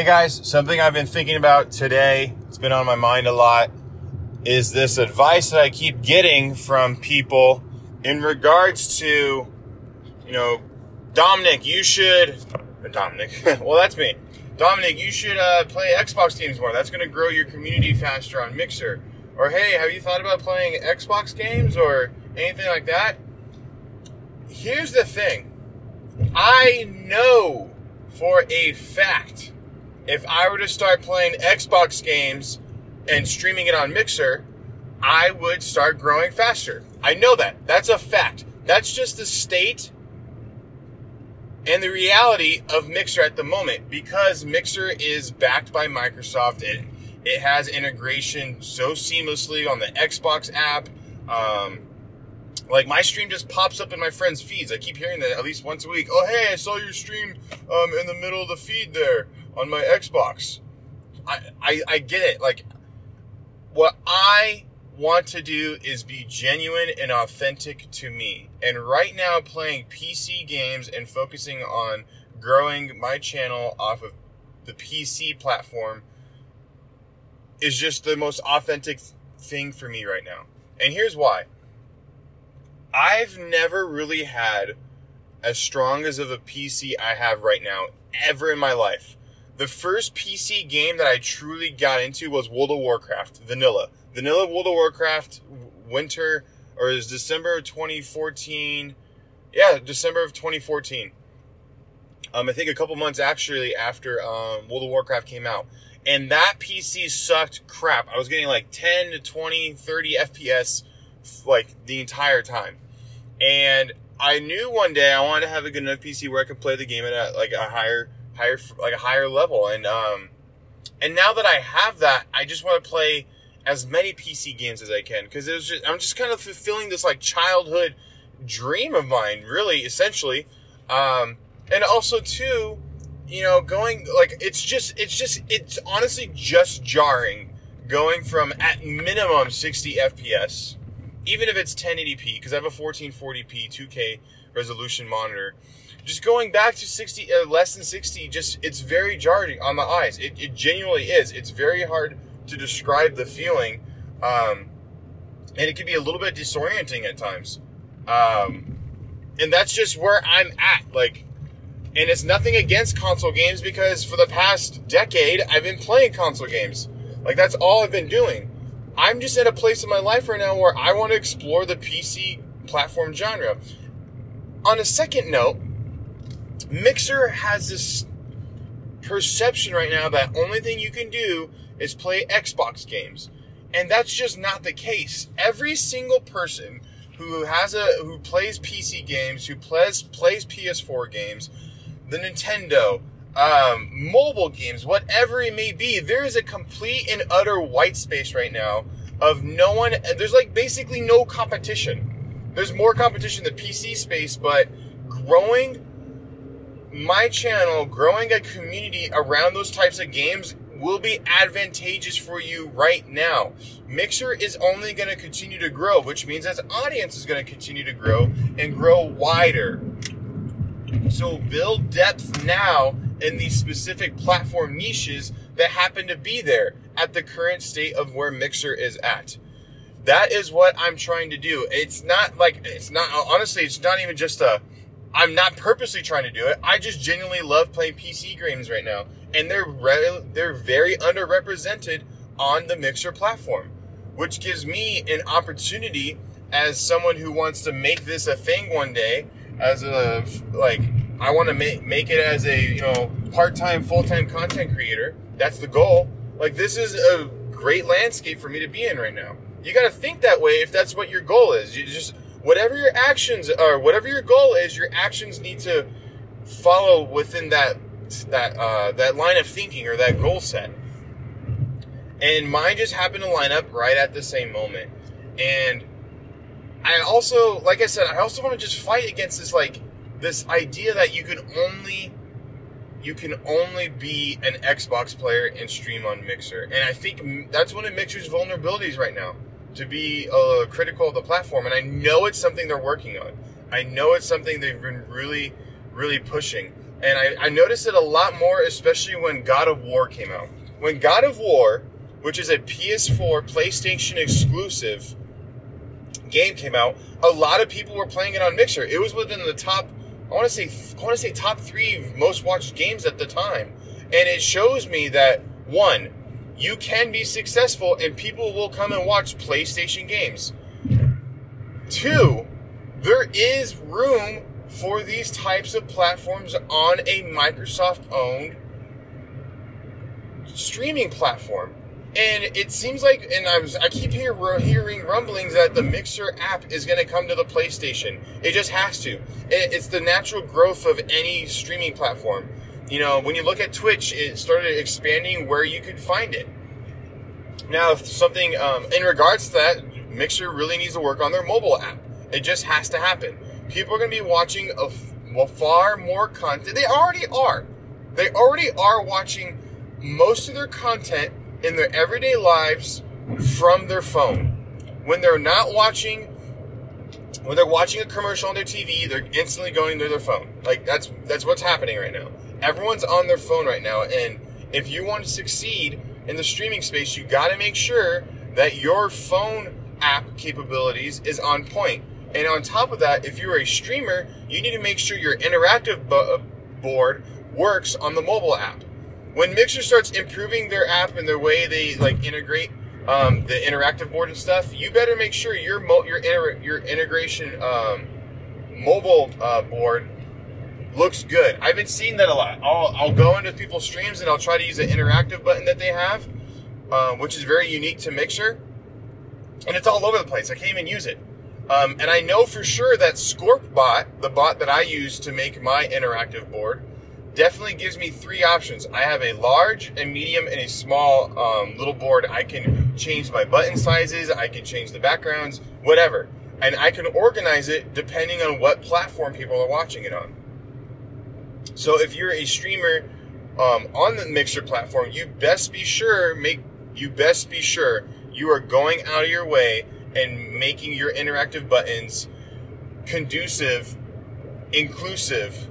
Hey guys, something I've been thinking about today, it's been on my mind a lot, is this advice that I keep getting from people in regards to, you know, Dominic, you should, Dominic, well, that's me. Dominic, you should uh, play Xbox games more. That's going to grow your community faster on Mixer. Or hey, have you thought about playing Xbox games or anything like that? Here's the thing I know for a fact if I were to start playing Xbox games and streaming it on Mixer, I would start growing faster. I know that. That's a fact. That's just the state and the reality of Mixer at the moment because Mixer is backed by Microsoft. It, it has integration so seamlessly on the Xbox app. Um, like my stream just pops up in my friends' feeds. I keep hearing that at least once a week. Oh, hey, I saw your stream um, in the middle of the feed there on my Xbox. I, I, I get it. Like, what I want to do is be genuine and authentic to me. And right now, playing PC games and focusing on growing my channel off of the PC platform is just the most authentic thing for me right now. And here's why. I've never really had as strong as of a PC I have right now ever in my life. The first PC game that I truly got into was World of Warcraft, vanilla. Vanilla World of Warcraft winter or is December of 2014. Yeah, December of 2014. Um, I think a couple months actually after um, World of Warcraft came out. And that PC sucked crap. I was getting like 10 to 20, 30 FPS like the entire time. And I knew one day I wanted to have a good enough PC where I could play the game at like a higher, higher, like a higher level. And um, and now that I have that, I just want to play as many PC games as I can because it was just, I'm just kind of fulfilling this like childhood dream of mine, really, essentially. Um, and also too, you know, going like it's just it's just it's honestly just jarring going from at minimum 60 FPS, even if it's 1080p because I have a 1440p 2K resolution monitor. Just going back to 60, uh, less than 60, just it's very jarring on the eyes. It, it genuinely is. It's very hard to describe the feeling, um, and it can be a little bit disorienting at times. Um, and that's just where I'm at. Like, and it's nothing against console games because for the past decade I've been playing console games. Like that's all I've been doing. I'm just at a place in my life right now where I want to explore the PC platform genre. On a second note, Mixer has this perception right now that only thing you can do is play Xbox games. And that's just not the case. Every single person who has a who plays PC games, who plays plays PS4 games, the Nintendo, um, mobile games, whatever it may be, there is a complete and utter white space right now of no one. There's like basically no competition. There's more competition in the PC space, but growing my channel, growing a community around those types of games will be advantageous for you right now. Mixer is only going to continue to grow, which means its audience is going to continue to grow and grow wider. So build depth now in these specific platform niches that happen to be there at the current state of where Mixer is at. That is what I'm trying to do. It's not like, it's not, honestly, it's not even just a, I'm not purposely trying to do it. I just genuinely love playing PC games right now and they're re- they're very underrepresented on the Mixer platform, which gives me an opportunity as someone who wants to make this a thing one day, as a like I want to make make it as a you know part time full time content creator. That's the goal. Like this is a great landscape for me to be in right now. You got to think that way if that's what your goal is. You just whatever your actions are, whatever your goal is, your actions need to follow within that that uh, that line of thinking or that goal set. And mine just happened to line up right at the same moment. And I also, like I said, I also want to just fight against this like this idea that you can only you can only be an Xbox player and stream on Mixer. And I think that's one of Mixer's vulnerabilities right now to be uh, critical of the platform. And I know it's something they're working on. I know it's something they've been really, really pushing. And I, I noticed it a lot more, especially when God of War came out. When God of War, which is a PS4 PlayStation exclusive game came out, a lot of people were playing it on Mixer. It was within the top I want to say I want to say top 3 most watched games at the time. And it shows me that one, you can be successful and people will come and watch PlayStation games. Two, there is room for these types of platforms on a Microsoft owned streaming platform. And it seems like, and I was, I keep hear, hearing rumblings that the Mixer app is going to come to the PlayStation. It just has to. It's the natural growth of any streaming platform. You know, when you look at Twitch, it started expanding where you could find it. Now, something um, in regards to that, Mixer really needs to work on their mobile app. It just has to happen. People are going to be watching a, far more content. They already are. They already are watching most of their content in their everyday lives from their phone. When they're not watching, when they're watching a commercial on their TV, they're instantly going to their phone. Like that's that's what's happening right now. Everyone's on their phone right now, and if you want to succeed in the streaming space, you got to make sure that your phone app capabilities is on point. And on top of that, if you're a streamer, you need to make sure your interactive board works on the mobile app when Mixer starts improving their app and their way they like integrate um, the interactive board and stuff, you better make sure your mo- your inter- your integration um, mobile uh, board looks good. I've been seeing that a lot. I'll, I'll go into people's streams and I'll try to use an interactive button that they have, uh, which is very unique to Mixer, and it's all over the place. I can't even use it. Um, and I know for sure that ScorpBot, the bot that I use to make my interactive board, definitely gives me three options. I have a large, a medium, and a small um, little board. I can change my button sizes, I can change the backgrounds, whatever. And I can organize it depending on what platform people are watching it on. So if you're a streamer um, on the Mixer platform, you best be sure make you best be sure you are going out of your way and making your interactive buttons conducive, inclusive,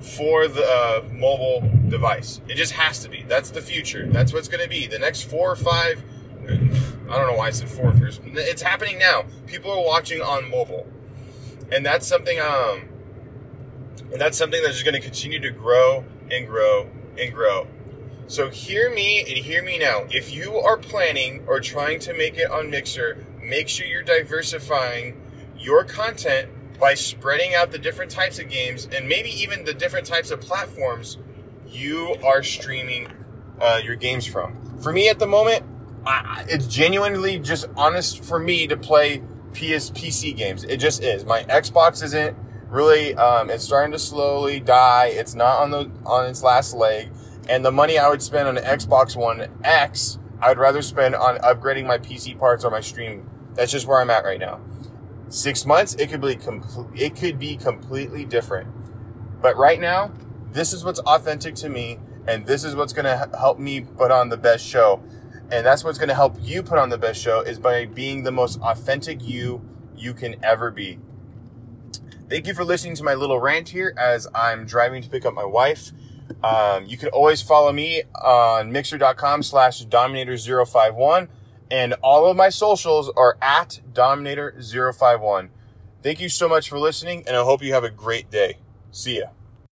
for the uh, mobile device. It just has to be. That's the future. That's what's going to be. The next four or five, I don't know why I said four. It's happening now. People are watching on mobile. And that's something, um, and that's something that's just going to continue to grow and grow and grow. So hear me and hear me now. If you are planning or trying to make it on Mixer, make sure you're diversifying your content by spreading out the different types of games and maybe even the different types of platforms you are streaming uh, your games from. For me at the moment, I, it's genuinely just honest for me to play PS PC games. It just is. My Xbox isn't really. Um, it's starting to slowly die. It's not on the on its last leg. And the money I would spend on an Xbox One X, I'd rather spend on upgrading my PC parts or my stream. That's just where I'm at right now. Six months, it could be com- it could be completely different. But right now, this is what's authentic to me, and this is what's going to help me put on the best show. And that's what's going to help you put on the best show is by being the most authentic you you can ever be. Thank you for listening to my little rant here as I'm driving to pick up my wife. Um, you can always follow me on mixer.com slash dominator051 and all of my socials are at Dominator051. Thank you so much for listening, and I hope you have a great day. See ya.